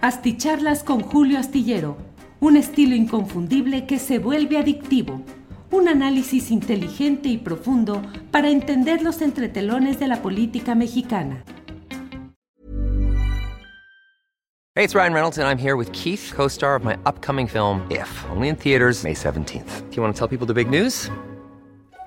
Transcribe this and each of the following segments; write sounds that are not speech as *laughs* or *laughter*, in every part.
Asticharlas con Julio Astillero, un estilo inconfundible que se vuelve adictivo. Un análisis inteligente y profundo para entender los entretelones de la política mexicana. Hey, it's Ryan Reynolds, and I'm here with Keith, co star of my upcoming film, If, only in theaters, May 17th. Do you want to tell people the big news?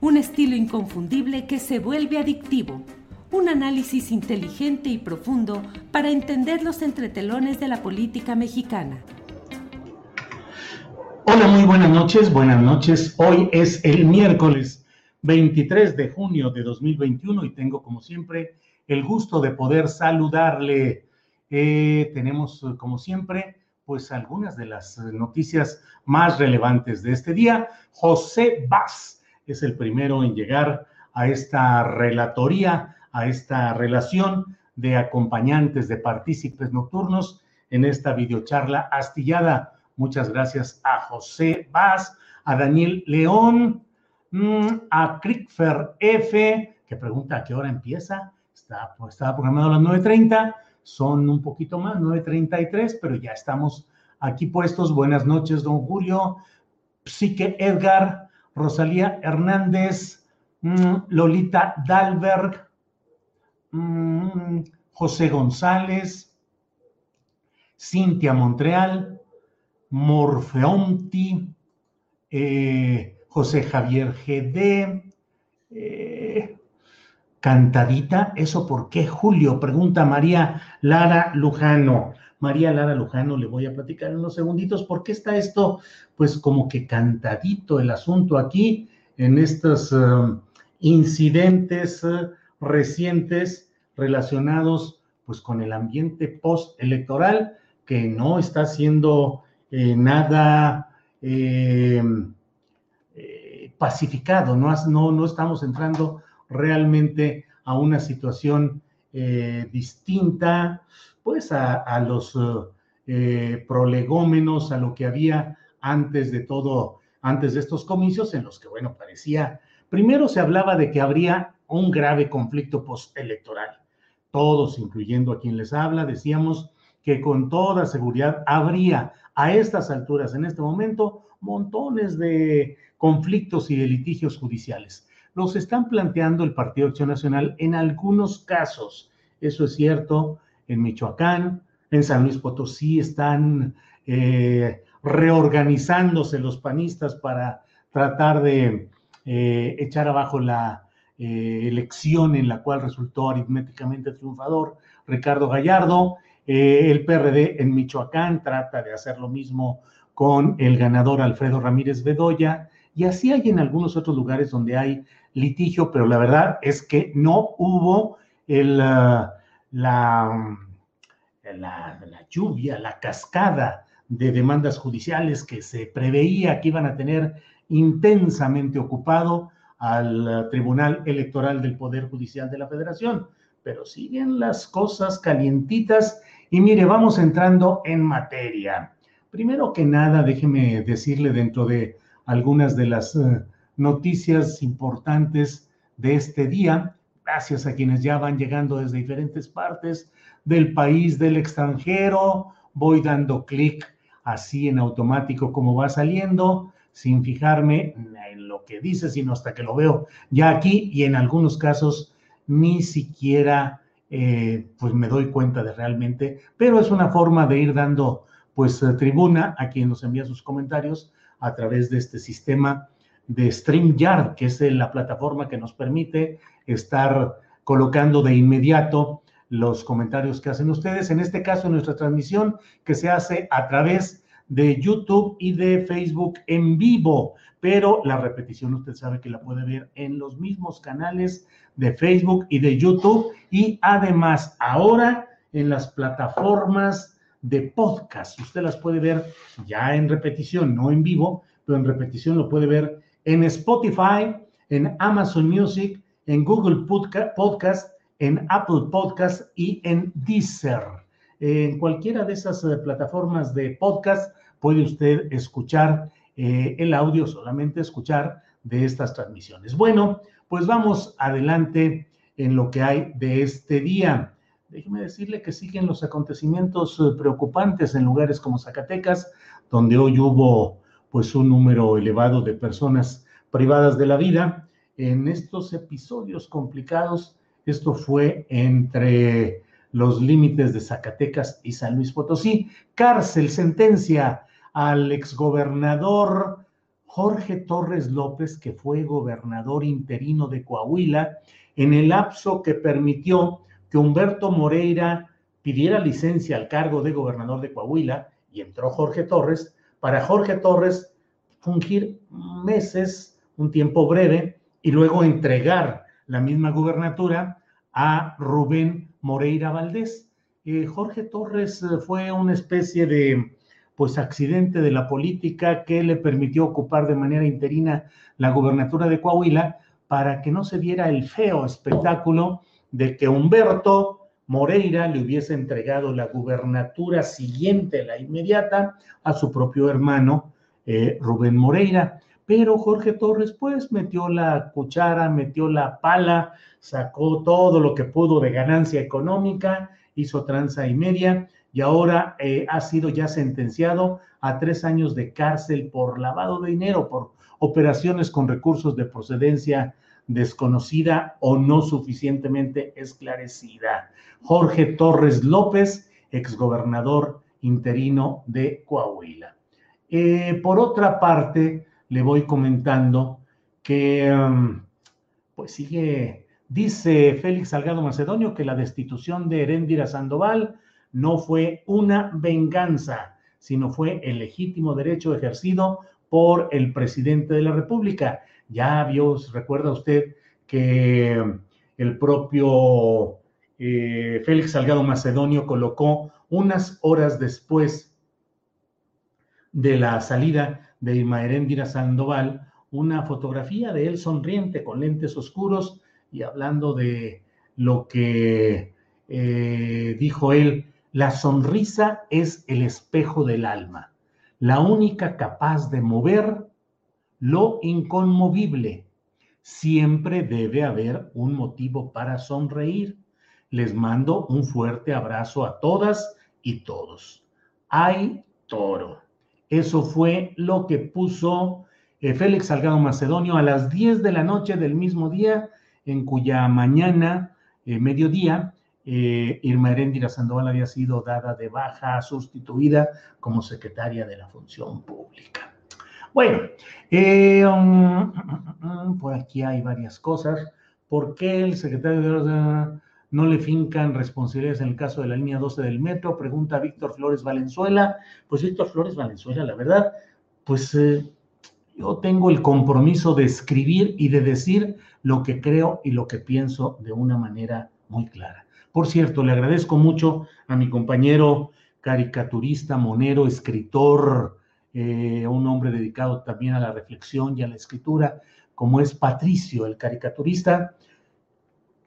un estilo inconfundible que se vuelve adictivo. Un análisis inteligente y profundo para entender los entretelones de la política mexicana. Hola, muy buenas noches, buenas noches. Hoy es el miércoles 23 de junio de 2021 y tengo como siempre el gusto de poder saludarle. Eh, tenemos como siempre pues algunas de las noticias más relevantes de este día. José Vaz es el primero en llegar a esta relatoría, a esta relación de acompañantes, de partícipes nocturnos en esta videocharla astillada. Muchas gracias a José Vaz, a Daniel León, mm, a Crickfer F, que pregunta a qué hora empieza. Está, estaba programado a las 9.30, son un poquito más, 9.33, pero ya estamos aquí puestos. Buenas noches, don Julio. Psique Edgar, Rosalía Hernández, mm, Lolita Dalberg, mm, José González, Cintia Montreal, Morfeonti, eh, José Javier GD, eh, Cantadita, ¿eso por qué, Julio? Pregunta María Lara Lujano. María Lara Lujano, le voy a platicar en unos segunditos por qué está esto, pues como que cantadito el asunto aquí en estos eh, incidentes eh, recientes relacionados pues con el ambiente postelectoral que no está siendo eh, nada eh, eh, pacificado, no, no, no estamos entrando realmente a una situación eh, distinta, pues a, los eh, eh, prolegómenos, a lo que había antes de todo, antes de estos comicios, en los que, bueno, parecía, primero se hablaba de que habría un grave conflicto postelectoral. Todos, incluyendo a quien les habla, decíamos que con toda seguridad habría a estas alturas, en este momento, montones de conflictos y de litigios judiciales. Los están planteando el Partido Acción Nacional en algunos casos. Eso es cierto en Michoacán, en San Luis Potosí están eh, reorganizándose los panistas para tratar de eh, echar abajo la eh, elección en la cual resultó aritméticamente triunfador Ricardo Gallardo. El PRD en Michoacán trata de hacer lo mismo con el ganador Alfredo Ramírez Bedoya. Y así hay en algunos otros lugares donde hay litigio, pero la verdad es que no hubo ah, la, la, la lluvia, la cascada de demandas judiciales que se preveía que iban a tener intensamente ocupado al eh, Tribunal Electoral del Poder Judicial de la Federación. Pero siguen las cosas calientitas y mire, vamos entrando en materia. Primero que nada, déjeme decirle dentro de algunas de las eh, noticias importantes de este día, gracias a quienes ya van llegando desde diferentes partes del país, del extranjero, voy dando clic así en automático como va saliendo, sin fijarme en lo que dice, sino hasta que lo veo ya aquí y en algunos casos ni siquiera eh, pues me doy cuenta de realmente, pero es una forma de ir dando pues tribuna a quien nos envía sus comentarios a través de este sistema de StreamYard, que es la plataforma que nos permite estar colocando de inmediato los comentarios que hacen ustedes. En este caso, nuestra transmisión que se hace a través de YouTube y de Facebook en vivo, pero la repetición usted sabe que la puede ver en los mismos canales de Facebook y de YouTube y además ahora en las plataformas de podcast. Usted las puede ver ya en repetición, no en vivo, pero en repetición lo puede ver en Spotify, en Amazon Music, en Google Podcast, en Apple Podcast y en Deezer. En cualquiera de esas eh, plataformas de podcast puede usted escuchar eh, el audio, solamente escuchar de estas transmisiones. Bueno, pues vamos adelante en lo que hay de este día. Déjeme decirle que siguen los acontecimientos eh, preocupantes en lugares como Zacatecas, donde hoy hubo pues un número elevado de personas privadas de la vida. En estos episodios complicados, esto fue entre los límites de Zacatecas y San Luis Potosí. Cárcel sentencia al exgobernador Jorge Torres López, que fue gobernador interino de Coahuila, en el lapso que permitió que Humberto Moreira pidiera licencia al cargo de gobernador de Coahuila y entró Jorge Torres, para Jorge Torres fungir meses, un tiempo breve, y luego entregar la misma gubernatura a Rubén Moreira Valdés. Eh, Jorge Torres eh, fue una especie de pues accidente de la política que le permitió ocupar de manera interina la gubernatura de Coahuila para que no se viera el feo espectáculo de que Humberto Moreira le hubiese entregado la gubernatura siguiente, la inmediata, a su propio hermano eh, Rubén Moreira. Pero Jorge Torres, pues, metió la cuchara, metió la pala, sacó todo lo que pudo de ganancia económica, hizo tranza y media, y ahora eh, ha sido ya sentenciado a tres años de cárcel por lavado de dinero, por operaciones con recursos de procedencia desconocida o no suficientemente esclarecida. Jorge Torres López, exgobernador interino de Coahuila. Eh, por otra parte, le voy comentando que, um, pues sigue, dice Félix Salgado Macedonio que la destitución de Heréndira Sandoval no fue una venganza, sino fue el legítimo derecho ejercido por el presidente de la República. Ya vio, recuerda usted que el propio eh, Félix Salgado Macedonio colocó unas horas después de la salida de Irma Heréndira Sandoval una fotografía de él sonriente con lentes oscuros y hablando de lo que eh, dijo él, la sonrisa es el espejo del alma, la única capaz de mover lo inconmovible. Siempre debe haber un motivo para sonreír. Les mando un fuerte abrazo a todas y todos. ¡Ay, toro! Eso fue lo que puso eh, Félix Salgado Macedonio a las 10 de la noche del mismo día, en cuya mañana, eh, mediodía, eh, Irma Heréndira Sandoval había sido dada de baja, sustituida como secretaria de la Función Pública. Bueno, um, por aquí hay varias cosas. ¿Por qué el secretario de no le fincan responsabilidades en el caso de la línea 12 del metro? Pregunta Víctor Flores Valenzuela. Pues Víctor Flores Valenzuela, la verdad, pues eh, yo tengo el compromiso de escribir y de decir lo que creo y lo que pienso de una manera muy clara. Por cierto, le agradezco mucho a mi compañero caricaturista, monero, escritor, eh, un hombre dedicado también a la reflexión y a la escritura, como es Patricio, el caricaturista,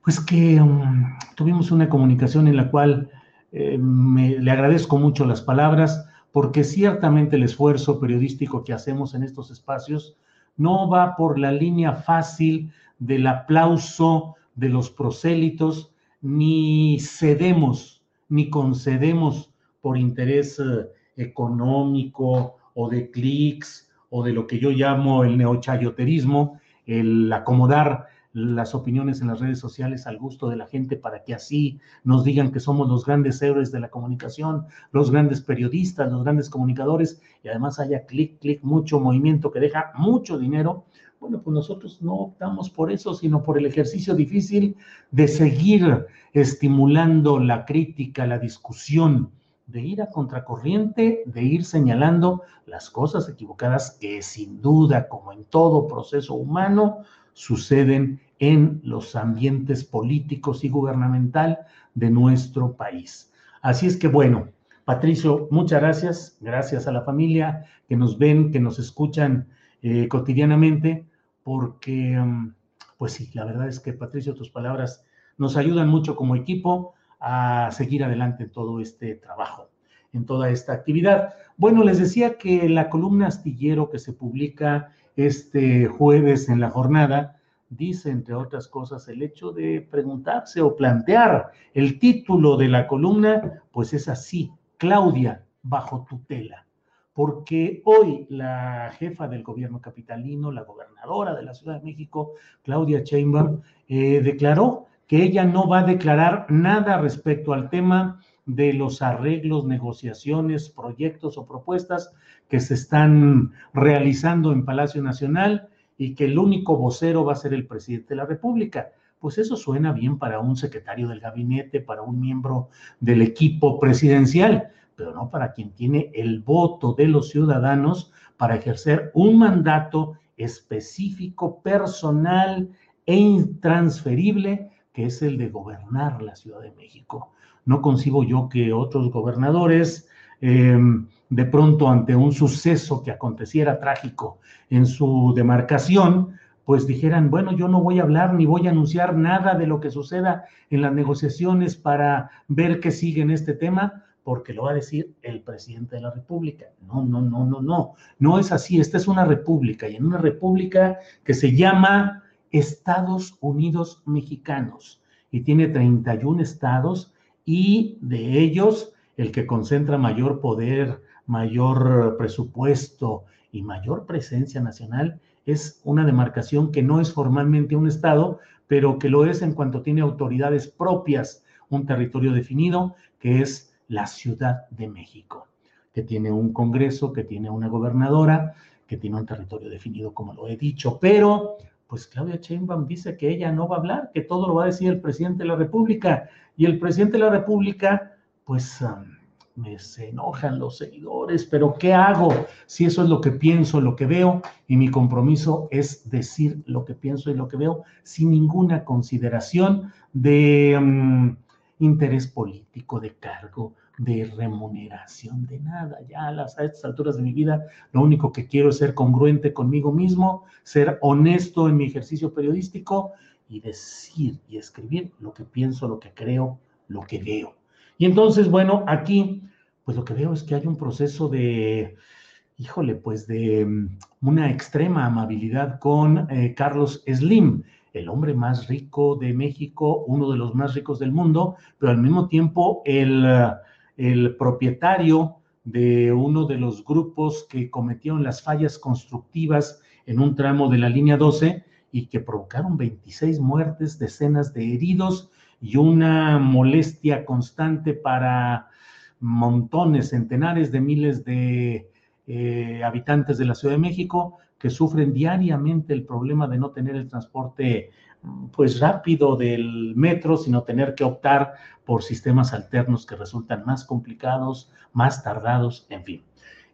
pues que um, tuvimos una comunicación en la cual eh, le agradezco mucho las palabras, porque ciertamente el esfuerzo periodístico que hacemos en estos espacios no va por la línea fácil del aplauso de los prosélitos, ni cedemos, ni concedemos por interés eh, económico o de clics o de lo que yo llamo el neochayoterismo, el acomodar las opiniones en las redes sociales al gusto de la gente para que así nos digan que somos los grandes héroes de la comunicación, los grandes periodistas, los grandes comunicadores y además haya clic, clic, mucho movimiento que deja mucho dinero. Bueno, pues nosotros no optamos por eso, sino por el ejercicio difícil de seguir estimulando la crítica, la discusión, de ir a contracorriente, de ir señalando las cosas equivocadas que sin duda, como en todo proceso humano, suceden en los ambientes políticos y gubernamental de nuestro país. Así es que bueno, Patricio, muchas gracias, gracias a la familia que nos ven, que nos escuchan eh, cotidianamente, porque, mm, pues sí, la verdad es que Patricio, tus palabras nos ayudan mucho como equipo a seguir adelante en todo este trabajo, en toda esta actividad. Bueno, les decía que la columna astillero que se publica este jueves en la jornada dice, entre otras cosas, el hecho de preguntarse o plantear el título de la columna, pues es así, Claudia, bajo tutela. Porque hoy la jefa del gobierno capitalino, la gobernadora de la Ciudad de México, Claudia Sheinbaum, eh, declaró que ella no va a declarar nada respecto al tema de los arreglos, negociaciones, proyectos o propuestas que se están realizando en Palacio Nacional y que el único vocero va a ser el presidente de la República. Pues eso suena bien para un secretario del gabinete, para un miembro del equipo presidencial, pero no para quien tiene el voto de los ciudadanos para ejercer un mandato específico, personal e intransferible que es el de gobernar la Ciudad de México. No concibo yo que otros gobernadores, em, de pronto ante un suceso que aconteciera trágico en su demarcación, pues dijeran, bueno, yo no voy a hablar ni voy a anunciar nada de lo que suceda en las negociaciones para ver qué sigue en este tema, porque lo va a decir el presidente de la República. No, no, no, no, no. No es así. Esta es una república y en una república que se llama Estados Unidos mexicanos y tiene 31 estados y de ellos el que concentra mayor poder, mayor presupuesto y mayor presencia nacional es una demarcación que no es formalmente un estado, pero que lo es en cuanto tiene autoridades propias, un territorio definido, que es la Ciudad de México, que tiene un Congreso, que tiene una gobernadora, que tiene un territorio definido, como lo he dicho, pero pues Claudia Sheinbaum dice que ella no va a hablar, que todo lo va a decir el presidente de la República. Y el presidente de la República, pues me se enojan los seguidores, pero ¿qué hago si eso es lo que pienso, lo que veo? Y mi compromiso es decir lo que pienso y lo que veo sin ninguna consideración de mm, interés político, de cargo, de remuneración, de nada. Ya a, estas alturas de mi vida, lo único que quiero es ser congruente conmigo mismo, ser honesto en mi ejercicio periodístico y decir y escribir lo que pienso, lo que creo, lo que veo. Y entonces, bueno, aquí, pues lo que veo es que hay un proceso de, híjole, pues de mm, una extrema amabilidad con eh, Carlos Slim el hombre más rico de México, uno de los más ricos del mundo, pero al mismo tiempo el el propietario de uno de los grupos que cometieron las fallas constructivas en un tramo de la línea 12 y que provocaron 26 muertes, decenas de heridos y una molestia constante para montones, centenares de miles de eh, habitantes de la Ciudad de México que sufren diariamente el problema de no tener el transporte pues rápido del metro, sino tener que optar por sistemas alternos que resultan más complicados, más tardados, en fin.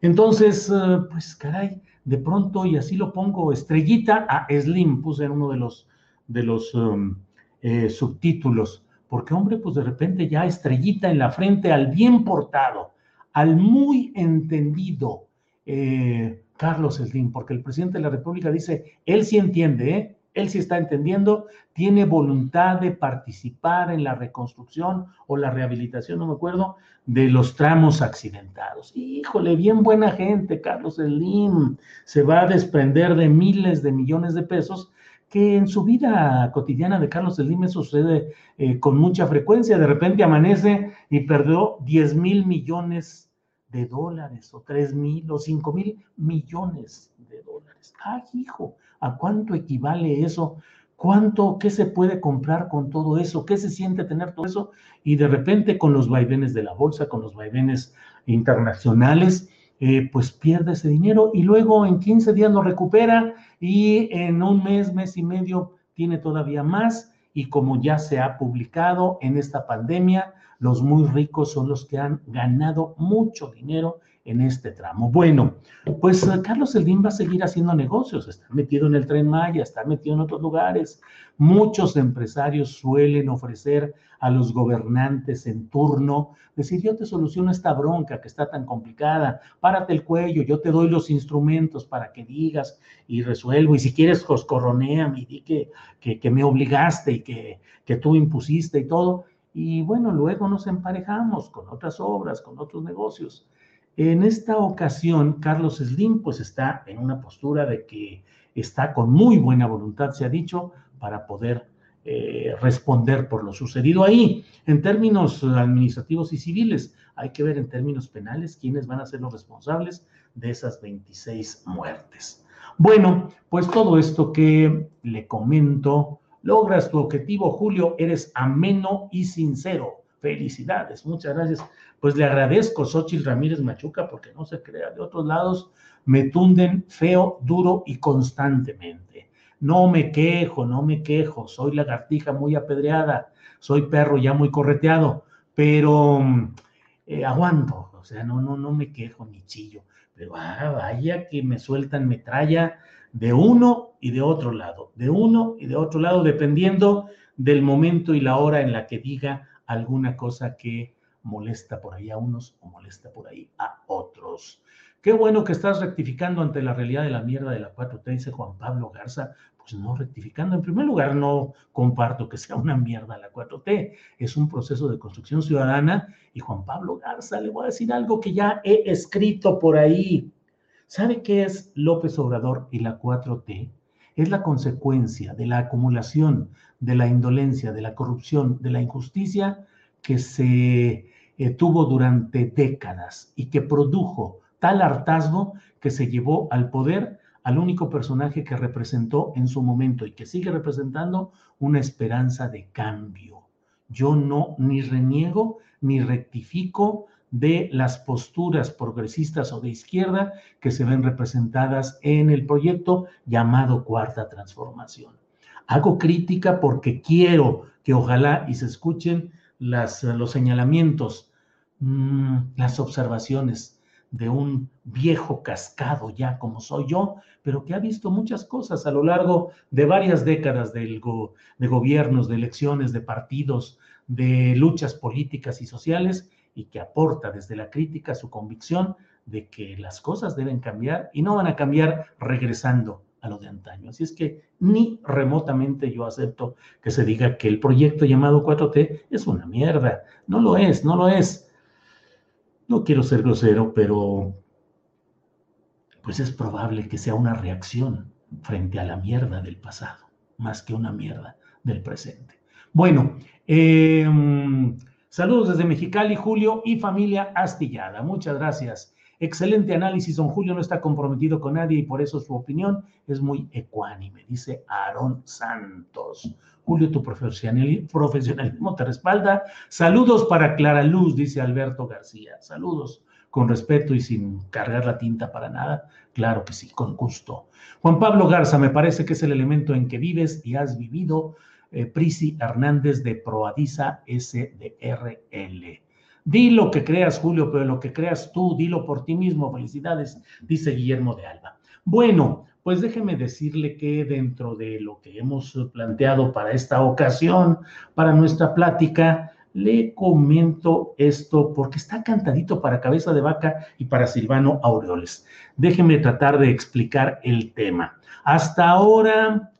Entonces, eh, pues caray, de pronto, y así lo pongo, estrellita a Slim, puse en uno de los, de los um, eh, subtítulos, porque hombre, pues de repente ya estrellita en la frente al bien portado, al muy entendido eh, Carlos Slim, porque el presidente de la República dice, él sí entiende, ¿eh? Él sí está entendiendo, tiene voluntad de participar en la reconstrucción o la rehabilitación, no me acuerdo, de los tramos accidentados. Híjole, bien buena gente, Carlos Slim, se va a desprender de miles de millones de pesos que en su vida cotidiana de Carlos Slim sucede eh, con mucha frecuencia. De repente amanece y perdió 10 mil millones de dólares, o 3 mil, o 5 mil millones de dólares. ¡Ay, hijo! ¿A cuánto equivale eso? ¿Cuánto, qué se puede comprar con todo eso? ¿Qué se siente tener todo eso? Y de repente con los vaivenes de la bolsa, con los vaivenes internacionales, eh, pues pierde ese dinero y luego en 15 días lo recupera y en un mes, mes y medio tiene todavía más y como ya se ha publicado en esta pandemia, los muy ricos son los que han ganado mucho dinero en este tramo. Bueno, pues eh, Carlos Slim va a seguir haciendo negocios, está metido en el tren Maya, está metido en otros lugares. Muchos empresarios suelen ofrecer a los gobernantes en turno, decir, yo te soluciono esta bronca que está tan complicada, párate el cuello, yo te doy los instrumentos para que digas y resuelvo, y si quieres, coscorroneame y di que, que, que me obligaste y que, que tú impusiste y todo. Y bueno, luego nos emparejamos con otras obras, con otros negocios. En esta ocasión, Carlos Slim pues está en una postura de que está con muy buena voluntad, se ha dicho, para poder eh, responder por lo sucedido ahí. En términos administrativos y civiles, hay que ver en términos penales quiénes van a ser los responsables de esas 26 muertes. Bueno, pues todo esto que le comento, logras tu objetivo, Julio, eres ameno y sincero. Felicidades, muchas gracias. Pues le agradezco, Xochitl Ramírez Machuca, porque no se crea, de otros lados me tunden feo, duro y constantemente. No me quejo, no me quejo, soy lagartija muy apedreada, soy perro ya muy correteado, pero eh, aguanto, o sea, no, no, no me quejo ni chillo, pero ah, vaya que me sueltan metralla de uno y de otro lado, de uno y de otro lado, dependiendo del momento y la hora en la que diga alguna cosa que molesta por ahí a unos o molesta por ahí a otros. Qué bueno que estás rectificando ante la realidad de la mierda de la 4T, dice Juan Pablo Garza. Pues no rectificando. En primer lugar, no comparto que sea una mierda la 4T. Es un proceso de construcción ciudadana. Y Juan Pablo Garza, le voy a decir algo que ya he escrito por ahí. ¿Sabe qué es López Obrador y la 4T? Es la consecuencia de la acumulación de la indolencia, de la corrupción, de la injusticia que se eh, tuvo durante décadas y que produjo tal hartazgo que se llevó al poder al único personaje que representó en su momento y que sigue representando una esperanza de cambio. Yo no ni reniego ni rectifico de las posturas progresistas o de izquierda que se ven representadas en el proyecto llamado Cuarta Transformación. Hago crítica porque quiero que ojalá y se escuchen las, los señalamientos, mm, las observaciones de un viejo cascado ya como soy yo, pero que ha visto muchas cosas a lo largo de varias décadas del de gobiernos, de elecciones, de partidos, de luchas políticas y sociales, y que aporta desde la crítica su convicción de que las cosas deben cambiar y no van a cambiar regresando a lo de antaño. Así es que ni remotamente yo acepto que se diga que el proyecto llamado 4T es una mierda. No lo es, no lo es. No quiero ser grosero, pero pues es probable que sea una reacción frente a la mierda del pasado, más que una mierda del presente. Bueno, em, saludos desde Mexicali, Julio y familia astillada. Muchas gracias. Excelente análisis, don Julio no está comprometido con nadie y por eso su opinión es muy ecuánime, dice Aarón Santos. Julio, tu profesionalismo te respalda. Saludos para Clara Luz, dice Alberto García. Saludos con respeto y sin cargar la tinta para nada. Claro que sí, con gusto. Juan Pablo Garza, me parece que es el elemento en que vives y has vivido. Eh, Prisi Hernández de Proadiza SDRL. Di lo que creas, Julio, pero lo que creas tú, dilo por ti mismo. Felicidades, dice Guillermo de Alba. Bueno, pues déjeme decirle que dentro de lo que hemos planteado para esta ocasión, para nuestra plática, le comento esto porque está cantadito para Cabeza de Vaca y para Silvano Aureoles. Déjeme tratar de explicar el tema. Hasta ahora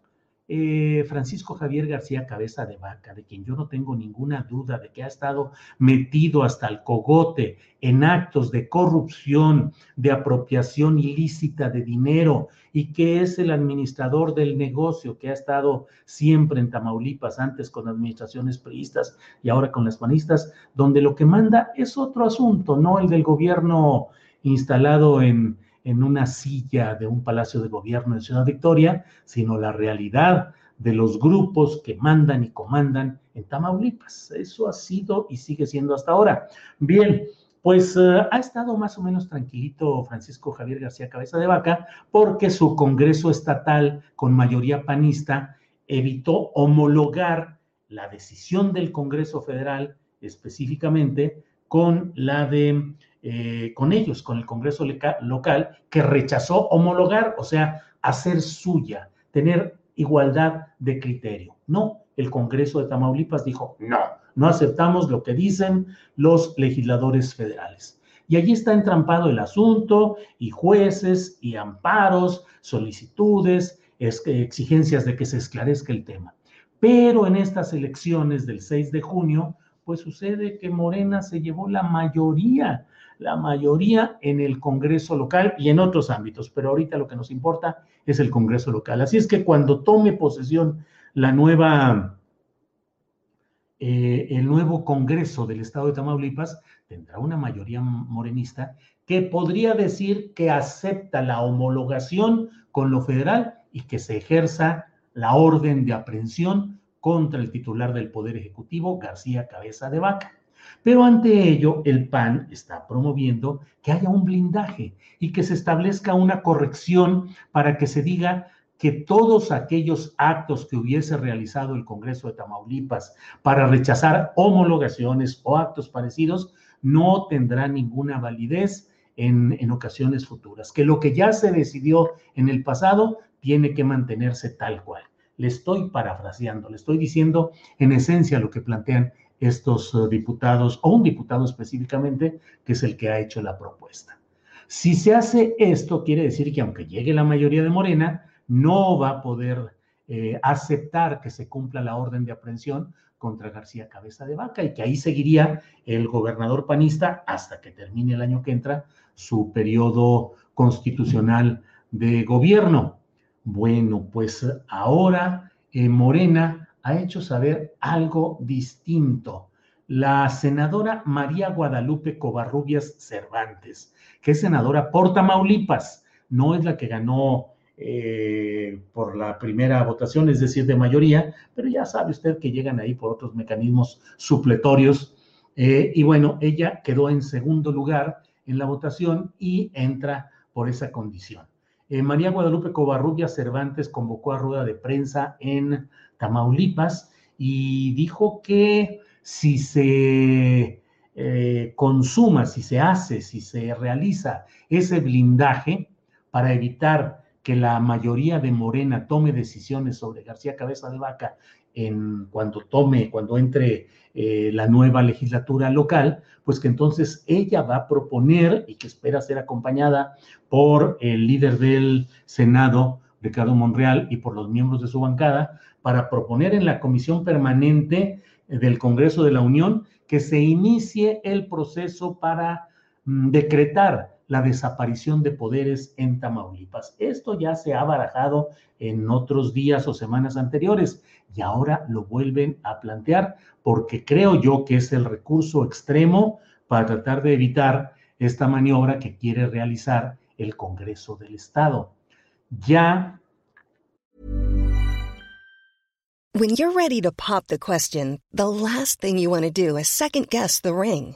eh, Francisco Javier García Cabeza de Vaca, de quien yo no tengo ninguna duda de que ha estado metido hasta el cogote en actos de corrupción, de apropiación ilícita de dinero y que es el administrador del negocio que ha estado siempre en Tamaulipas, antes con administraciones priistas y ahora con las panistas, donde lo que manda es otro asunto, no el del gobierno instalado en en una silla de un palacio de gobierno en Ciudad Victoria, sino la realidad de los grupos que mandan y comandan en Tamaulipas. Eso ha sido y sigue siendo hasta ahora. Bien, pues uh, ha estado más o menos tranquilito Francisco Javier García Cabeza de Vaca porque su Congreso Estatal con mayoría panista evitó homologar la decisión del Congreso Federal específicamente con la de, eh, con ellos, con el Congreso local, que rechazó homologar, o sea, hacer suya, tener igualdad de criterio. No, el Congreso de Tamaulipas dijo, no, no aceptamos lo que dicen los legisladores federales. Y allí está entrampado el asunto y jueces y amparos, solicitudes, exigencias de que se esclarezca el tema. Pero en estas elecciones del 6 de junio, pues sucede que Morena se llevó la mayoría, la mayoría en el Congreso local y en otros ámbitos, pero ahorita lo que nos importa es el Congreso local. Así es que cuando tome posesión la nueva, eh, el nuevo Congreso del Estado de Tamaulipas, tendrá una mayoría morenista que podría decir que acepta la homologación con lo federal y que se ejerza la orden de aprehensión contra el titular del Poder Ejecutivo, García Cabeza de Vaca. Pero ante ello, el PAN está promoviendo que haya un blindaje y que se establezca una corrección para que se diga que todos aquellos actos que hubiese realizado el Congreso de Tamaulipas para rechazar homologaciones o actos parecidos no tendrán ninguna validez en, en, ocasiones futuras, que lo que ya se decidió en el pasado tiene que mantenerse tal cual. Le estoy parafraseando, le estoy diciendo en esencia lo que plantean estos eh, diputados o un diputado específicamente que es el que ha hecho la propuesta. Si se hace esto, quiere decir que aunque llegue la mayoría de Morena, no va a poder eh, aceptar que se cumpla la orden de aprehensión contra García Cabeza de Vaca y que ahí seguiría el gobernador panista hasta que termine el año que entra su periodo constitucional de gobierno. Bueno, pues ahora eh, Morena ha hecho saber algo distinto. La senadora María Guadalupe Covarrubias Cervantes, que es senadora por Tamaulipas, no es la que ganó eh, por la primera votación, es decir, de mayoría, pero ya sabe usted que llegan ahí por otros mecanismos supletorios. Eh, y bueno, ella quedó en segundo lugar en la votación y entra por esa condición. Eh, María Guadalupe Covarrubias Cervantes convocó a rueda de prensa en Tamaulipas y dijo que si se eh, consuma, si se hace, si se realiza ese blindaje para evitar que la mayoría de Morena tome decisiones sobre García Cabeza de Vaca en cuando tome, cuando entre eh, la nueva legislatura local, pues que entonces ella va a proponer y que espera ser acompañada por el líder del Senado, Ricardo Monreal, y por los miembros de su bancada, para proponer en la comisión permanente del Congreso de la Unión que se inicie el proceso para mm, decretar la desaparición de poderes en Tamaulipas. Esto ya se ha barajado en otros días o semanas anteriores y ahora lo vuelven a plantear porque creo yo que es el recurso extremo para tratar de evitar esta maniobra que quiere realizar el Congreso del Estado. Ya. When you're ready to pop the question, the last thing you want to do is second guess the ring.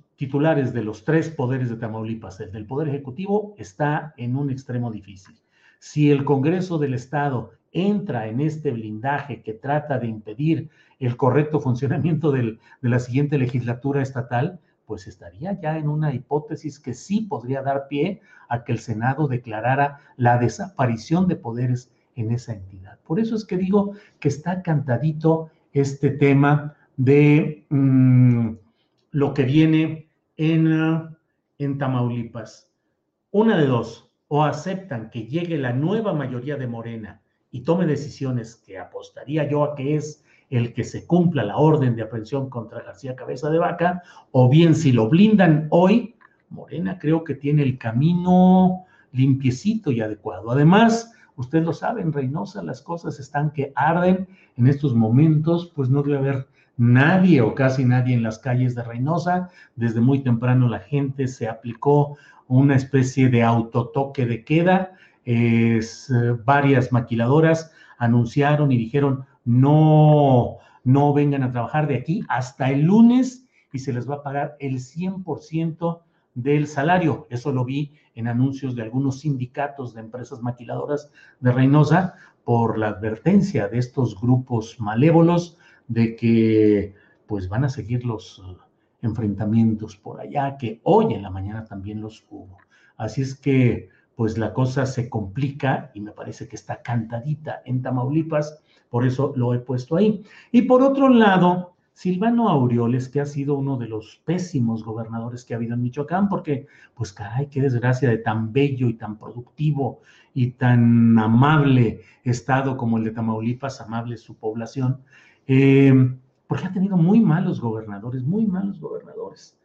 titulares de los tres poderes de Tamaulipas, el del Poder Ejecutivo, está en un extremo difícil. Si el Congreso del Estado entra en este blindaje que trata de impedir el correcto funcionamiento de la siguiente legislatura estatal, pues estaría ya en una hipótesis que sí podría dar pie a que el Senado declarara la desaparición de poderes en esa entidad. Por eso es que digo que está cantadito este tema de mm, lo que viene en, en Tamaulipas. Una de dos, o aceptan que llegue la nueva mayoría de Morena y tome decisiones que apostaría yo a que es el que se cumpla la orden de aprehensión contra García Cabeza de Vaca, o bien si lo blindan hoy, Morena creo que tiene el camino limpiecito y adecuado. Además, usted lo sabe, en Reynosa las cosas están que arden en estos momentos, pues no debe haber nadie o casi nadie en las calles de Reynosa. Desde muy temprano la gente se aplicó una especie de autotoque de queda. Es, eh, varias maquiladoras anunciaron y dijeron no, no vengan a trabajar de aquí hasta el lunes y se les va a pagar el 100% del salario. Eso lo vi en anuncios de algunos sindicatos de empresas maquiladoras de Reynosa por la advertencia de estos grupos malévolos de que pues van a seguir los uh, enfrentamientos por allá, que hoy en la mañana también los hubo. Así es que pues la cosa se complica y me parece que está cantadita en Tamaulipas por eso lo he puesto ahí. Y por otro lado, Silvano Aureoles, que ha sido uno de los pésimos gobernadores que ha habido en Michoacán, porque, pues caray, qué desgracia de tan bello y tan productivo y tan amable estado como el de Tamaulipas, amable su población, eh, porque ha tenido muy malos gobernadores, muy malos gobernadores,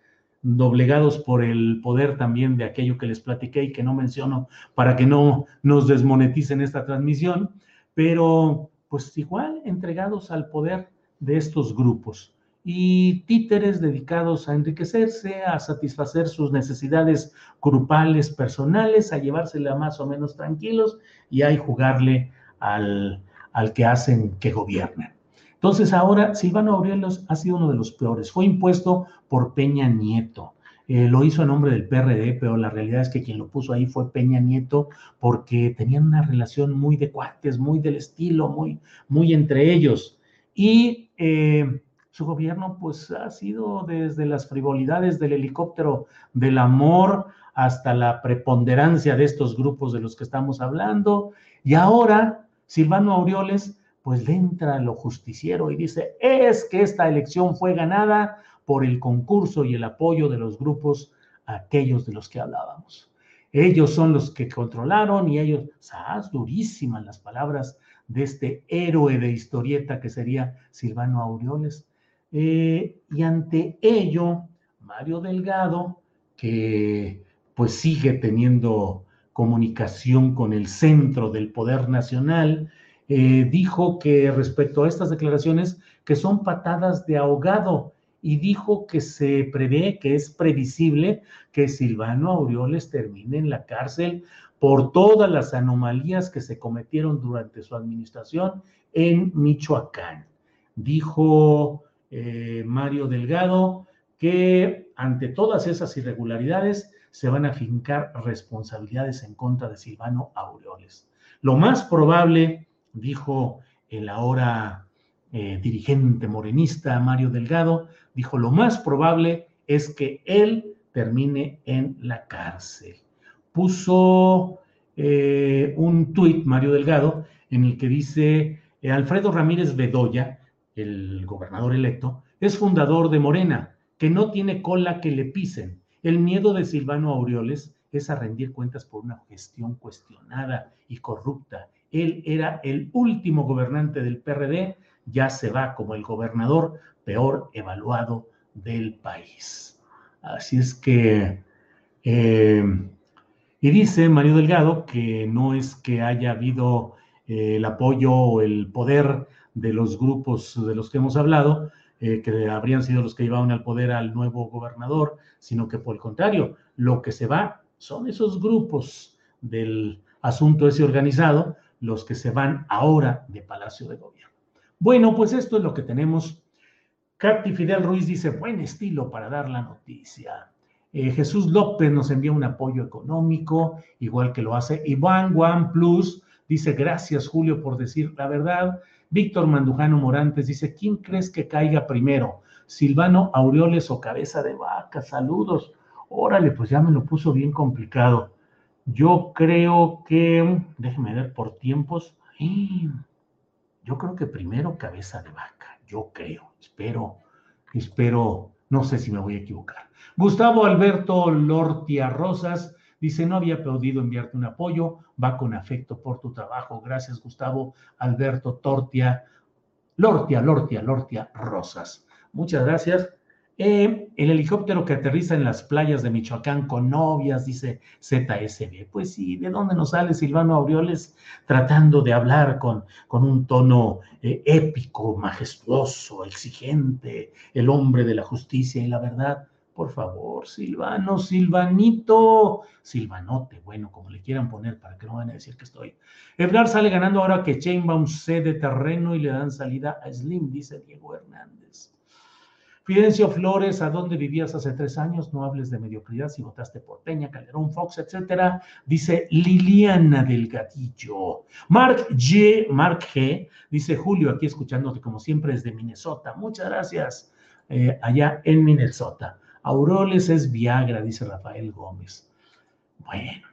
doblegados por el poder también de aquello que les platiqué y que no menciono para que no nos desmoneticen esta transmisión, pero pues igual entregados al poder de estos grupos y títeres dedicados a enriquecerse, a satisfacer sus necesidades grupales, personales, a llevársela más o menos tranquilos y a jugarle al, al que hacen que gobiernen. Entonces ahora Silvano Aurelos ha sido uno de los peores. Fue impuesto por Peña Nieto. Eh, lo hizo a nombre del PRD, pero la realidad es que quien lo puso ahí fue Peña Nieto, porque tenían una relación muy de cuates, muy del estilo, muy, muy entre ellos. Y eh, su gobierno, pues, ha sido desde las frivolidades del helicóptero del amor hasta la preponderancia de estos grupos de los que estamos hablando. Y ahora, Silvano Aureoles, pues le entra lo justiciero y dice, es que esta elección fue ganada por el concurso y el apoyo de los grupos, aquellos de los que hablábamos. Ellos son los que controlaron y ellos, ¿sabes? Durísimas las palabras de este héroe de historieta que sería Silvano Aureoles. Eh, y ante ello, Mario Delgado, que pues sigue teniendo comunicación con el centro del poder nacional, eh, dijo que respecto a estas declaraciones, que son patadas de ahogado y dijo que se prevé, que es previsible que Silvano Aureoles termine en la cárcel por todas las anomalías que se cometieron durante su administración en Michoacán. Dijo eh, Mario Delgado que ante todas esas irregularidades se van a fincar responsabilidades en contra de Silvano Aureoles. Lo más probable, dijo el ahora eh, dirigente morenista Mario Delgado, dijo lo más probable es que él termine en la cárcel. Puso eh, un tuit, Mario Delgado, en el que dice, eh, Alfredo Ramírez Bedoya, el gobernador electo, es fundador de Morena, que no tiene cola que le pisen. El miedo de Silvano Aureoles es a rendir cuentas por una gestión cuestionada y corrupta. Él era el último gobernante del PRD ya se va como el gobernador peor evaluado del país. Así es que, eh, y dice Mario Delgado que no es que haya habido eh, el apoyo o el poder de los grupos de los que hemos hablado, eh, que habrían sido los que llevaban al poder al nuevo gobernador, sino que por el contrario, lo que se va son esos grupos del asunto ese organizado, los que se van ahora de Palacio de Gobierno. Bueno, pues esto es lo que tenemos. Katy Fidel Ruiz dice, buen estilo para dar la noticia. Eh, Jesús López nos envía un apoyo económico, igual que lo hace Iván One Plus, Dice, gracias Julio por decir la verdad. Víctor Mandujano Morantes dice, ¿quién crees que caiga primero? Silvano Aureoles o Cabeza de Vaca, saludos. Órale, pues ya me lo puso bien complicado. Yo creo que, déjeme ver por tiempos. Yo creo que primero Cabeza de Vaca, yo creo, espero, espero, no sé si me voy a equivocar. Gustavo Alberto Lortia Rosas dice, no había podido enviarte un apoyo, va con afecto por tu trabajo. Gracias, Gustavo Alberto Tortia, Lortia, Lortia, Lortia Rosas. Muchas gracias. Eh, el helicóptero que aterriza en las playas de Michoacán con novias, dice ZSB. Pues sí, ¿de dónde nos sale Silvano Aureoles tratando de hablar con, con un tono eh, épico, majestuoso, exigente, el hombre de la justicia y la verdad? Por favor, Silvano, Silvanito, Silvanote, bueno, como le quieran poner para que no van a decir que estoy. Ebrar sale ganando ahora que Chainbaum cede terreno y le dan salida a Slim, dice Diego Hernández. Fidencio Flores, ¿a dónde vivías hace tres años? No hables de mediocridad si votaste por Peña, Calderón, Fox, etcétera. Dice Liliana Delgadillo. Mark G, Mark G, dice Julio, aquí escuchándote como siempre desde Minnesota. Muchas gracias. Eh, allá en Minnesota. Auroles es Viagra, dice Rafael Gómez. Bueno,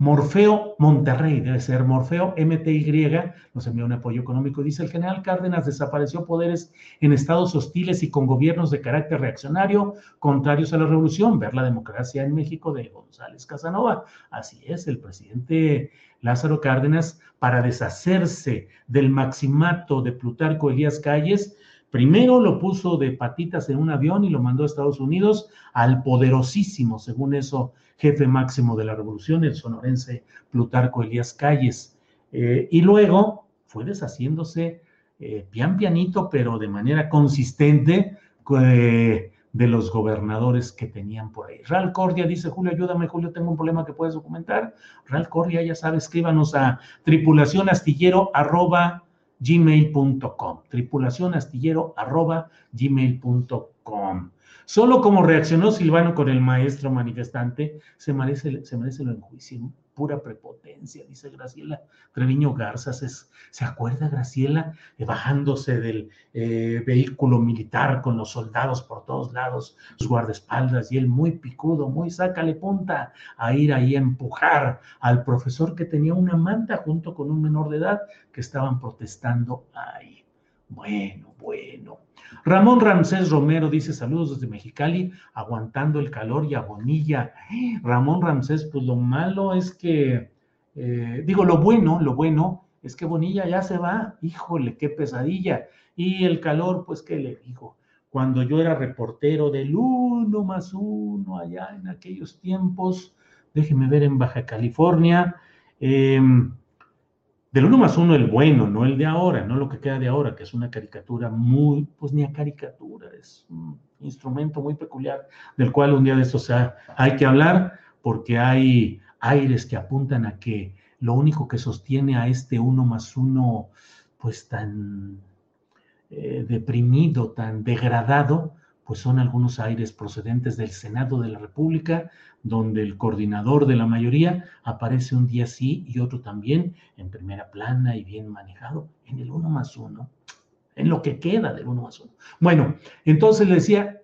Morfeo Monterrey, debe ser Morfeo MTY, nos envió un apoyo económico. Dice el general Cárdenas desapareció poderes en estados hostiles y con gobiernos de carácter reaccionario contrarios a la revolución. Ver la democracia en México de González Casanova. Así es, el presidente Lázaro Cárdenas, para deshacerse del maximato de Plutarco Elías Calles, Primero lo puso de patitas en un avión y lo mandó a Estados Unidos al poderosísimo, según eso, jefe máximo de la revolución, el sonorense Plutarco Elías Calles. Eh, y luego fue deshaciéndose eh, pian pianito, pero de manera consistente eh, de los gobernadores que tenían por ahí. Real Cordia dice, Julio, ayúdame, Julio, tengo un problema que puedes documentar. Real Cordia, ya sabes, escríbanos a tripulación astillero arroba gmail.com, tripulación astillero arroba gmail.com. Solo como reaccionó Silvano con el maestro manifestante, se merece, se merece lo enjuicio pura prepotencia, dice Graciela Treviño Garza. ¿Se, acuerda Graciela bajándose del eh, vehículo militar con los soldados por todos lados, sus guardaespaldas, y él muy picudo, muy sácale punta a ir ahí a empujar al profesor que tenía una manta junto con un menor de edad que estaban protestando ahí? Bueno, bueno. Ramón Ramsés Romero dice saludos desde Mexicali, aguantando el calor y agonilla. Ramón Ramsés, pues lo malo es que, eh, digo, lo bueno, lo bueno es que Bonilla ya se va, híjole, qué pesadilla. Y el calor, pues, ¿qué le digo? Cuando yo era reportero del uno más uno allá en aquellos tiempos, déjeme ver en Baja California, eh, del uno más uno el bueno, no el de ahora, no lo que queda de ahora, que es una caricatura muy, pues ni a caricatura, es un instrumento muy peculiar, del cual un día de estos hay que hablar, porque hay aires que apuntan a que lo único que sostiene a este uno más uno, pues tan eh, deprimido, tan degradado, pues son algunos aires procedentes del Senado de la República, donde el coordinador de la mayoría aparece un día sí y otro también en primera plana y bien manejado en el uno más uno, en lo que queda del uno más uno. Bueno, entonces le decía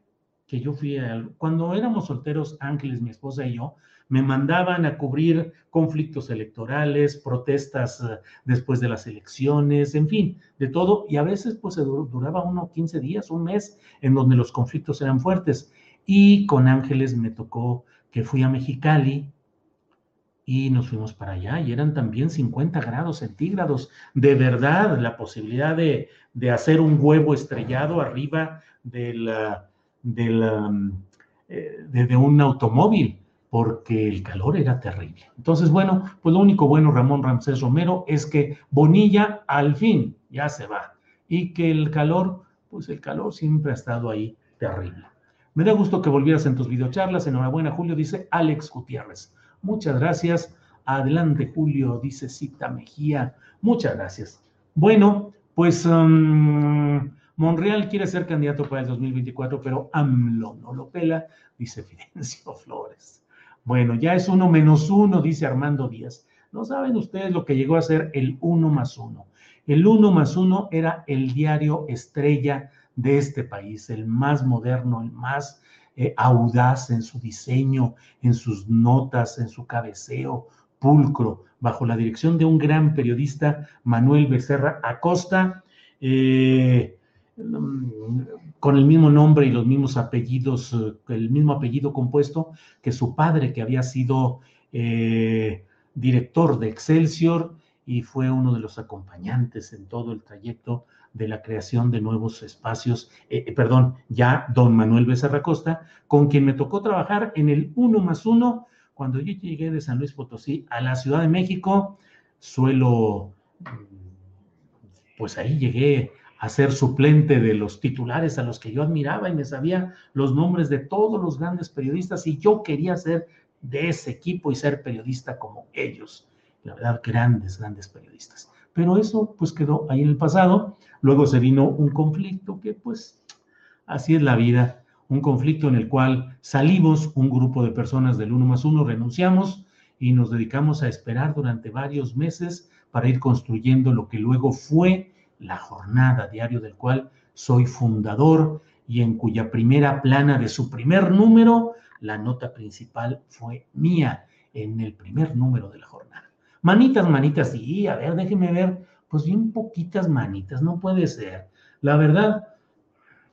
que yo fui, cuando éramos solteros, Ángeles, mi esposa y yo, me mandaban a cubrir conflictos electorales, protestas eh, después de las elecciones, en fin, de todo. Y a veces pues duraba uno 15 días, un mes, en donde los conflictos eran fuertes. Y con Ángeles me tocó que fui a Mexicali y nos fuimos para allá y eran también 50 grados centígrados. De verdad, la posibilidad de, hacer un huevo estrellado arriba del, del, eh, de un automóvil porque el calor era terrible. Entonces, bueno, pues lo único bueno, Ramón Ramsés Romero, es que Bonilla al fin ya se va y que el calor, pues el calor siempre ha estado ahí terrible. Me da gusto que volvieras en tus videocharlas. Enhorabuena, Julio, dice Alex Gutiérrez. Muchas gracias. Adelante, Julio, dice Cita Mejía. Muchas gracias. Bueno, pues um, Monreal quiere ser candidato para el 2024, pero AMLO no lo pela, dice *laughs* Fidencio Flores. Bueno, ya es uno menos uno, dice Armando Díaz. No saben ustedes lo que llegó a ser el uno más uno. El uno más uno era el diario estrella de este país, el más moderno, el más eh, audaz en su diseño, en sus notas, en su cabeceo, pulcro, bajo la dirección de un gran periodista, Manuel Becerra Acosta, eh, con el mismo nombre y los mismos apellidos, eh, el mismo apellido compuesto que su padre, que había sido director de Excelsior y fue uno de los acompañantes en todo el trayecto de la creación de nuevos espacios, eh, eh, perdón, ya don Manuel Becerra Costa, con quien me tocó trabajar en el uno más uno cuando yo llegué de San Luis Potosí a la Ciudad de México, suelo, pues ahí llegué a ser suplente de los titulares a los que yo admiraba y me sabía los nombres de todos los grandes periodistas y yo quería ser de ese equipo y ser periodista como ellos. La verdad, grandes, grandes periodistas. Pero eso pues quedó ahí en el pasado. Luego se vino un conflicto que pues así es la vida, un conflicto en el cual salimos un grupo de personas del uno más uno, renunciamos y nos dedicamos a esperar durante varios meses para ir construyendo lo que luego fue la jornada diario del cual soy fundador y en cuya primera plana de su primer número, la nota principal fue mía en el primer número de la jornada. Manitas, manitas, sí, a ver, déjeme ver, pues bien poquitas manitas, no puede ser. La verdad,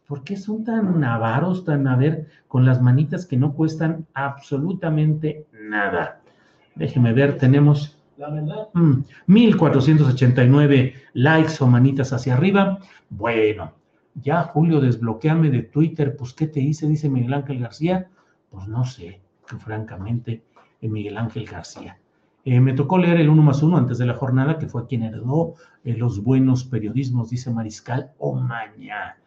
¿por qué son tan avaros, tan a ver, con las manitas que no cuestan absolutamente nada? Déjeme ver, tenemos, la verdad, 1489 mm, likes o manitas hacia arriba. Bueno, ya Julio, desbloqueame de Twitter, pues ¿qué te hice? Dice Miguel Ángel García. Pues no sé, francamente, Miguel Ángel García. Eh, me tocó leer el uno más uno antes de la jornada, que fue quien heredó eh, los buenos periodismos, dice Mariscal Omaña.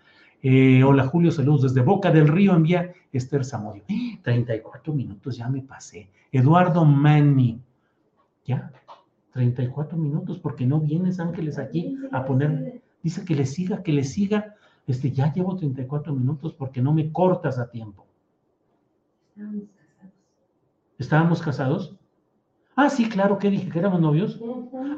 Eh, hola Julio, saludos desde Boca del Río, envía Esther Zamudio. 34 minutos, ya me pasé. Eduardo Mani, ya, 34 minutos, porque no vienes Ángeles aquí a poner, dice que le siga, que le siga. Este, ya llevo 34 minutos porque no me cortas a tiempo. ¿Estábamos casados? Ah, sí, claro, ¿qué dije? ¿Que éramos novios?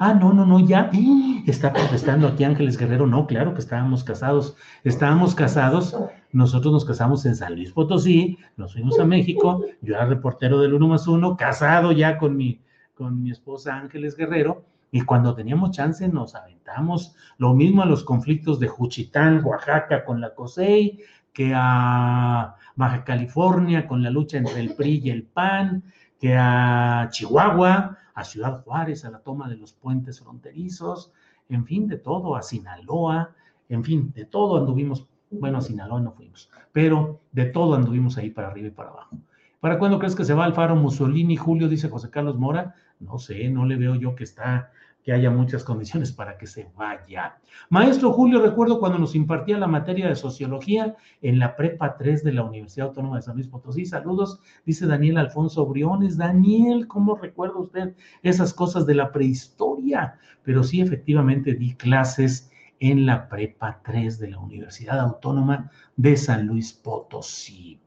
Ah, no, no, no, ya. *gasps* Está protestando aquí Ángeles Guerrero. No, claro que estábamos casados. Estábamos casados. Nosotros nos casamos en San Luis Potosí, nos fuimos a México. Yo era reportero del Uno más Uno, casado ya con mi, con mi esposa Ángeles Guerrero. Y cuando teníamos chance nos aventamos. Lo mismo a los conflictos de Juchitán, Oaxaca con la COSEI, que a Baja California con la lucha entre el PRI y el PAN que a Chihuahua, a Ciudad Juárez, a la toma de los puentes fronterizos, en fin, de todo, a Sinaloa, en fin, de todo anduvimos, bueno, a Sinaloa no fuimos, pero de todo anduvimos ahí para arriba y para abajo. ¿Para cuándo crees que se va Alfaro Mussolini, Julio? Dice José Carlos Mora. No sé, no le veo yo que está que haya muchas condiciones para que se vaya. Maestro Julio, recuerdo cuando nos impartía la materia de sociología en la prepa 3 de la Universidad Autónoma de San Luis Potosí. Saludos, dice Daniel Alfonso Briones. Daniel, ¿cómo recuerda usted esas cosas de la prehistoria? Pero sí, efectivamente, di clases en la prepa 3 de la Universidad Autónoma de San Luis Potosí.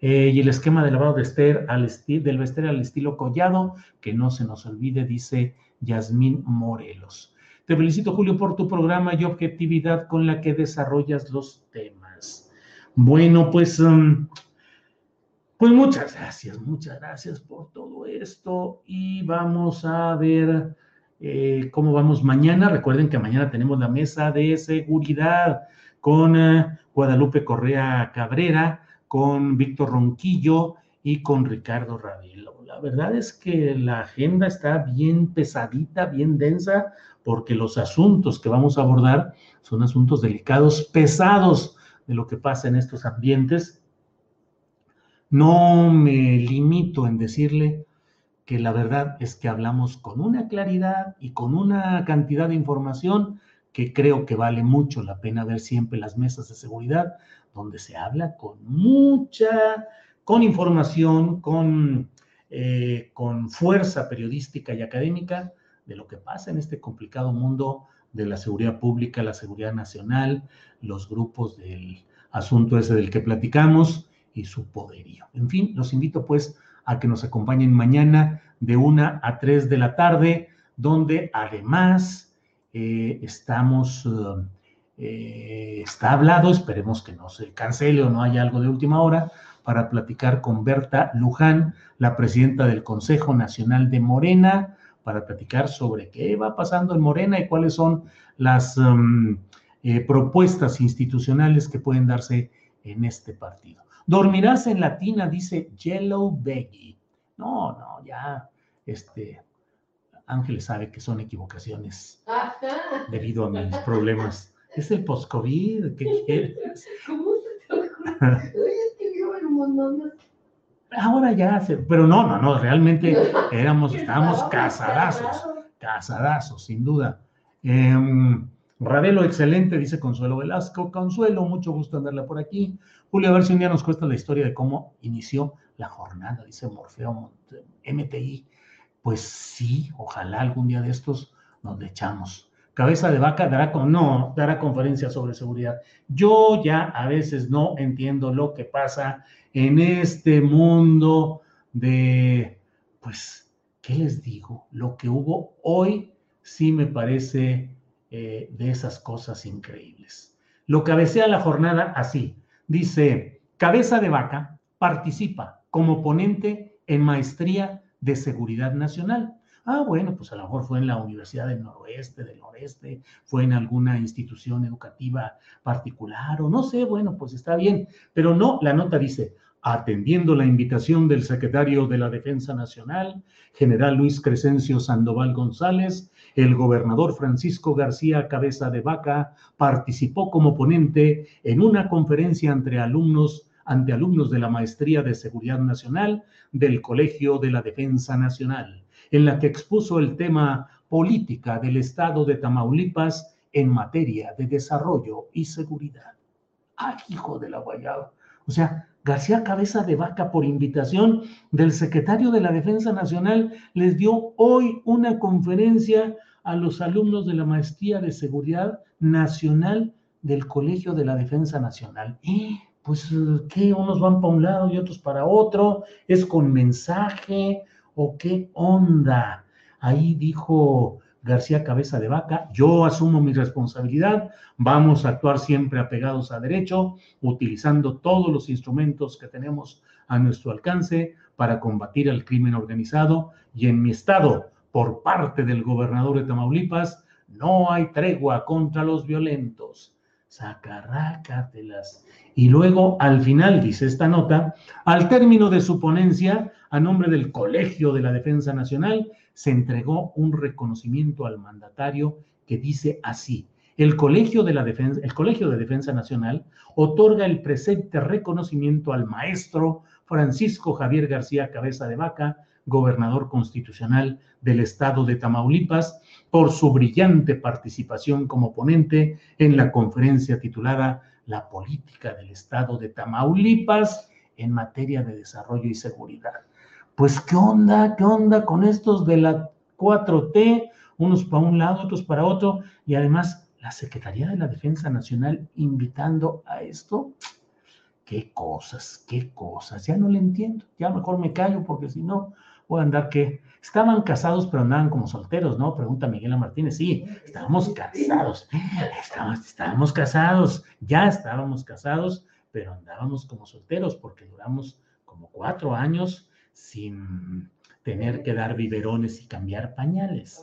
Eh, y el esquema de lavado de ester al del vestir al estilo collado, que no se nos olvide, dice Yasmín Morelos. Te felicito, Julio, por tu programa y objetividad con la que desarrollas los temas. Bueno, pues, um, pues muchas gracias, muchas gracias por todo esto y vamos a ver eh, cómo vamos mañana. Recuerden que mañana tenemos la mesa de seguridad con uh, Guadalupe Correa Cabrera, con Víctor Ronquillo y con Ricardo Ravelo la verdad es que la agenda está bien pesadita, bien densa, porque los asuntos que vamos a abordar son asuntos delicados, pesados de lo que pasa en estos ambientes. No me limito en decirle que la verdad es que hablamos con una claridad y con una cantidad de información que creo que vale mucho la pena ver siempre las mesas de seguridad, donde se habla con mucha, con información, con eh, con fuerza periodística y académica de lo que pasa en este complicado mundo de la seguridad pública, la seguridad nacional, los grupos del asunto ese del que platicamos y su poderío. En fin, los invito pues a que nos acompañen mañana de una a tres de la tarde donde además eh, estamos, eh, está hablado, esperemos que no se cancele o no haya algo de última hora, para platicar con Berta Luján, la presidenta del Consejo Nacional de Morena, para platicar sobre qué va pasando en Morena y cuáles son las um, eh, propuestas institucionales que pueden darse en este partido. Dormirás en latina, dice Yellow Beggy. No, no, ya, este, Ángeles sabe que son equivocaciones debido a mis problemas. Es el post-COVID, ¿qué quieres? *laughs* ¿Cómo Ahora ya, pero no, no, no, realmente *laughs* éramos, estábamos casadazos, casadazos, sin duda. Eh, Ravelo, excelente, dice Consuelo Velasco. Consuelo, mucho gusto andarla por aquí. Julio, a ver si un día nos cuesta la historia de cómo inició la jornada, dice Morfeo MTI. Pues sí, ojalá algún día de estos nos le echamos. Cabeza de vaca dará con, no, dará conferencia sobre seguridad. Yo ya a veces no entiendo lo que pasa en este mundo de, pues, ¿qué les digo? Lo que hubo hoy sí me parece eh, de esas cosas increíbles. Lo cabecea la jornada así. Dice, cabeza de vaca participa como ponente en maestría de seguridad nacional. Ah, bueno, pues a lo mejor fue en la Universidad del Noroeste, del Noreste, fue en alguna institución educativa particular o no sé, bueno, pues está bien, pero no, la nota dice, atendiendo la invitación del secretario de la Defensa Nacional, general Luis Crescencio Sandoval González, el gobernador Francisco García Cabeza de Vaca participó como ponente en una conferencia entre alumnos ante alumnos de la Maestría de Seguridad Nacional del Colegio de la Defensa Nacional en la que expuso el tema política del Estado de Tamaulipas en materia de desarrollo y seguridad. ¡Ah, hijo de la guayaba! O sea, García Cabeza de Vaca, por invitación del secretario de la Defensa Nacional, les dio hoy una conferencia a los alumnos de la Maestría de Seguridad Nacional del Colegio de la Defensa Nacional. Y pues, ¿qué? Unos van para un lado y otros para otro, es con mensaje, o qué onda? Ahí dijo García Cabeza de Vaca, yo asumo mi responsabilidad, vamos a actuar siempre apegados a derecho, utilizando todos los instrumentos que tenemos a nuestro alcance para combatir al crimen organizado y en mi estado, por parte del gobernador de Tamaulipas, no hay tregua contra los violentos. Sacarrácatelas. Y luego, al final, dice esta nota, al término de su ponencia, a nombre del Colegio de la Defensa Nacional, se entregó un reconocimiento al mandatario que dice así. El Colegio de, la Defensa, el Colegio de Defensa Nacional otorga el presente reconocimiento al maestro Francisco Javier García Cabeza de Vaca, gobernador constitucional del estado de Tamaulipas, por su brillante participación como ponente en la conferencia titulada La política del estado de Tamaulipas en materia de desarrollo y seguridad pues ¿qué onda? ¿Qué onda con estos de la 4T? Unos para un lado, otros para otro, y además la Secretaría de la Defensa Nacional invitando a esto. Qué cosas, qué cosas. Ya no le entiendo. Ya mejor me callo porque si no a andar que estaban casados pero andaban como solteros, ¿no? Pregunta Miguel Martínez. Sí, estábamos casados. Estábamos, casados. Ya estábamos casados, pero andábamos como solteros porque duramos como cuatro años sin tener que dar biberones y cambiar pañales.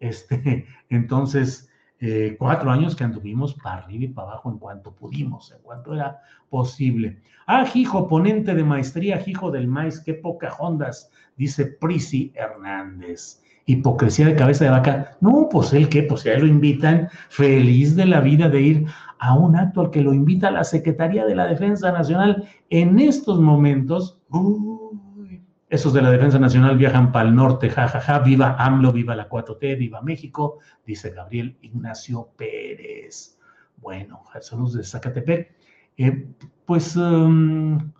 Este, entonces, eh, cuatro años que anduvimos para arriba y para abajo en cuanto pudimos, en cuanto era posible. Ah, hijo, ponente de maestría, hijo del maíz, qué poca ondas, dice Prisi Hernández. Hipocresía de cabeza de vaca. No, pues él qué, pues ya lo invitan, feliz de la vida de ir a un acto al que lo invita la Secretaría de la Defensa Nacional en estos momentos. Esos de la Defensa Nacional viajan para el norte, jajaja, ja, ja. viva AMLO, viva la 4T, viva México, dice Gabriel Ignacio Pérez. Bueno, saludos de Zacatepec. Eh, pues, um.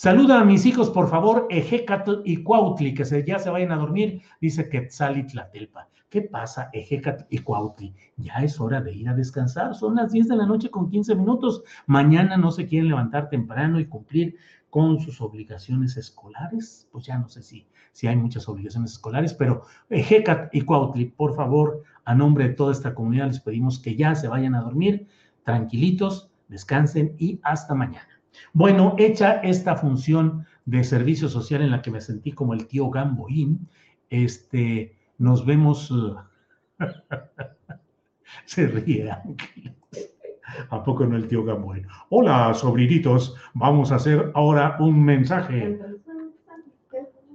Saluda a mis hijos, por favor, Ejecat y Cuautli, que se, ya se vayan a dormir, dice Quetzali Tlatelpa. ¿Qué pasa, Ejecat y Cuautli? Ya es hora de ir a descansar. Son las 10 de la noche con 15 minutos. Mañana no se quieren levantar temprano y cumplir con sus obligaciones escolares. Pues ya no sé si, si hay muchas obligaciones escolares, pero Hecat y Cuautli, por favor, a nombre de toda esta comunidad, les pedimos que ya se vayan a dormir tranquilitos, descansen y hasta mañana. Bueno, hecha esta función de servicio social en la que me sentí como el tío Gamboín, este, nos vemos. *laughs* se ríe ¿A poco no el tío Gamboín? Hola, sobrinitos, vamos a hacer ahora un mensaje.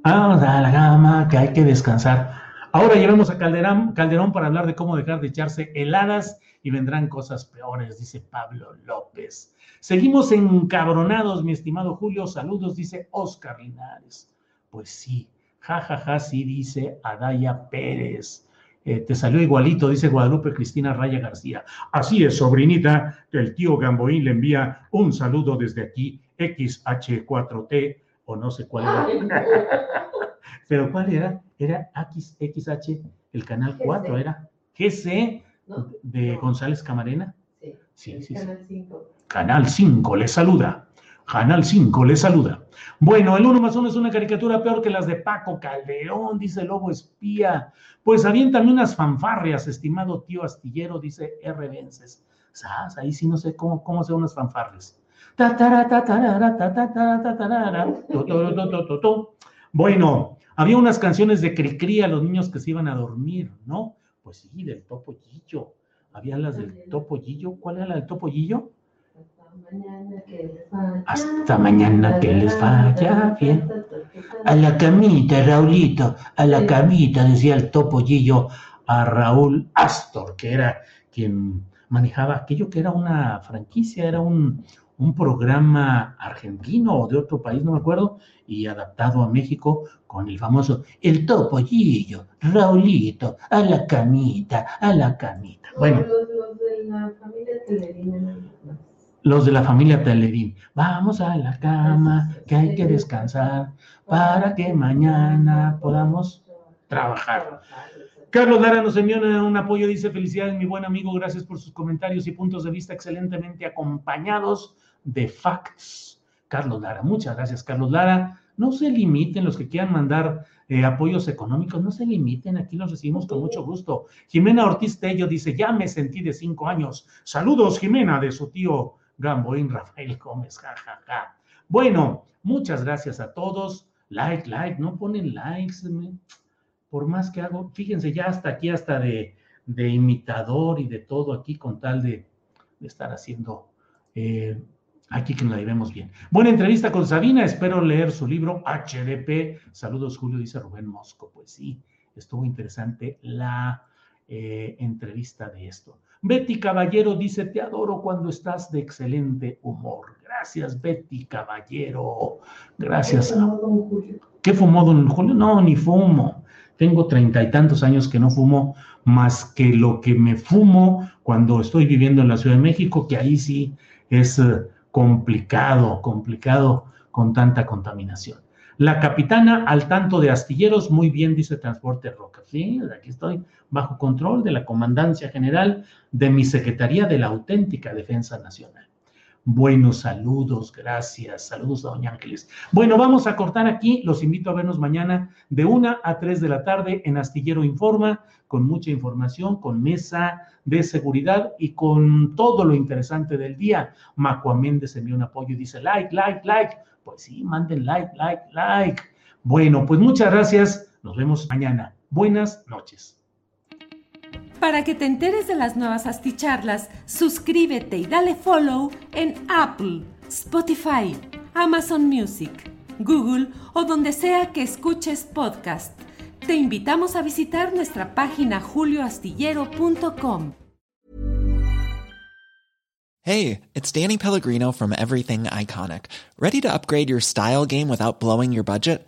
Vamos a la gama, que hay que descansar. Ahora llevamos a Calderón, para hablar de cómo dejar de echarse heladas y vendrán cosas peores, dice Pablo López. Seguimos encabronados, mi estimado Julio. Saludos, dice Oscar Linares. Pues sí, jajaja, ja, ja, sí, dice Adaya Pérez. Eh, te salió igualito, dice Guadalupe Cristina Raya García. Así es, sobrinita, el tío Gamboín le envía un saludo desde aquí, XH4T, o no sé cuál era. *laughs* Pero ¿cuál era? Era XH, el canal 4, era GC de González Camarena. Sí, sí, sí. Canal 5. Canal 5 le saluda. Canal 5 le saluda. Bueno, el 1 más 1 es una caricatura peor que las de Paco Calderón, dice Lobo Espía. Pues aviéntame unas fanfarrias, estimado tío astillero, dice R. Vences. ¿Sabes? Ahí sí no sé cómo, cómo unas fanfarrias. Bueno, había unas canciones de Cricri a los niños que se iban a dormir, ¿no? Pues sí, del Topollillo. Había las del Topollillo. ¿Cuál era la del Topollillo? Hasta mañana que les vaya bien. A la camita, Raulito, a la camita, decía el topollillo a Raúl Astor, que era quien manejaba aquello que era una franquicia, era un, un programa argentino o de otro país, no me acuerdo, y adaptado a México con el famoso El Topollillo, Raulito, a la camita, a la camita. Bueno. Los, de la familia los de la familia Telerín. Vamos a la cama, que hay que descansar para que mañana podamos trabajar. Carlos Lara nos envió un apoyo, dice felicidades mi buen amigo, gracias por sus comentarios y puntos de vista excelentemente acompañados de facts. Carlos Lara, muchas gracias Carlos Lara. No se limiten los que quieran mandar eh, apoyos económicos, no se limiten, aquí los recibimos con mucho gusto. Jimena Ortiz Tello dice, ya me sentí de cinco años. Saludos Jimena de su tío Gamboín Rafael Gómez, jajaja. Ja, ja. Bueno, muchas gracias a todos. Like, like, no ponen likes. Por más que hago, fíjense, ya hasta aquí, hasta de, imitador y de todo aquí, con tal de, de estar haciendo eh, aquí que nos la llevemos bien. Buena entrevista con Sabina, espero leer su libro HDP. Saludos, Julio, dice Rubén Mosco. Pues sí, estuvo interesante la eh, entrevista de esto. Betty Caballero dice, te adoro cuando estás de excelente humor. Gracias, Betty Caballero. Gracias. ¿Qué fumó don Julio? ¿Qué fumó don Julio? No, ni fumo. Tengo treinta y tantos años que no fumo más que lo que me fumo cuando estoy viviendo en la Ciudad de México, que ahí sí es eh, complicado, complicado con tanta contaminación. La capitana al tanto de astilleros, muy bien, dice Transporte Roca. Sí, aquí estoy bajo control de la Comandancia General de mi Secretaría de la Auténtica Defensa Nacional. Buenos saludos, gracias. Saludos a Doña Ángeles. Bueno, vamos a cortar aquí. Los invito a vernos mañana de una a tres de la tarde en Astillero Informa, con mucha información, con mesa de seguridad y con todo lo interesante del día. Macua Méndez envió un apoyo y dice like, like, like pues sí, manden like, like, like. Bueno, pues muchas gracias. Nos vemos mañana. Buenas noches. Para que te enteres de las nuevas asticharlas, suscríbete y dale follow en Apple, Spotify, Amazon Music, Google o donde sea que escuches podcast. Te invitamos a visitar nuestra página julioastillero.com. Hey, it's Danny Pellegrino from Everything Iconic. Ready to upgrade your style game without blowing your budget?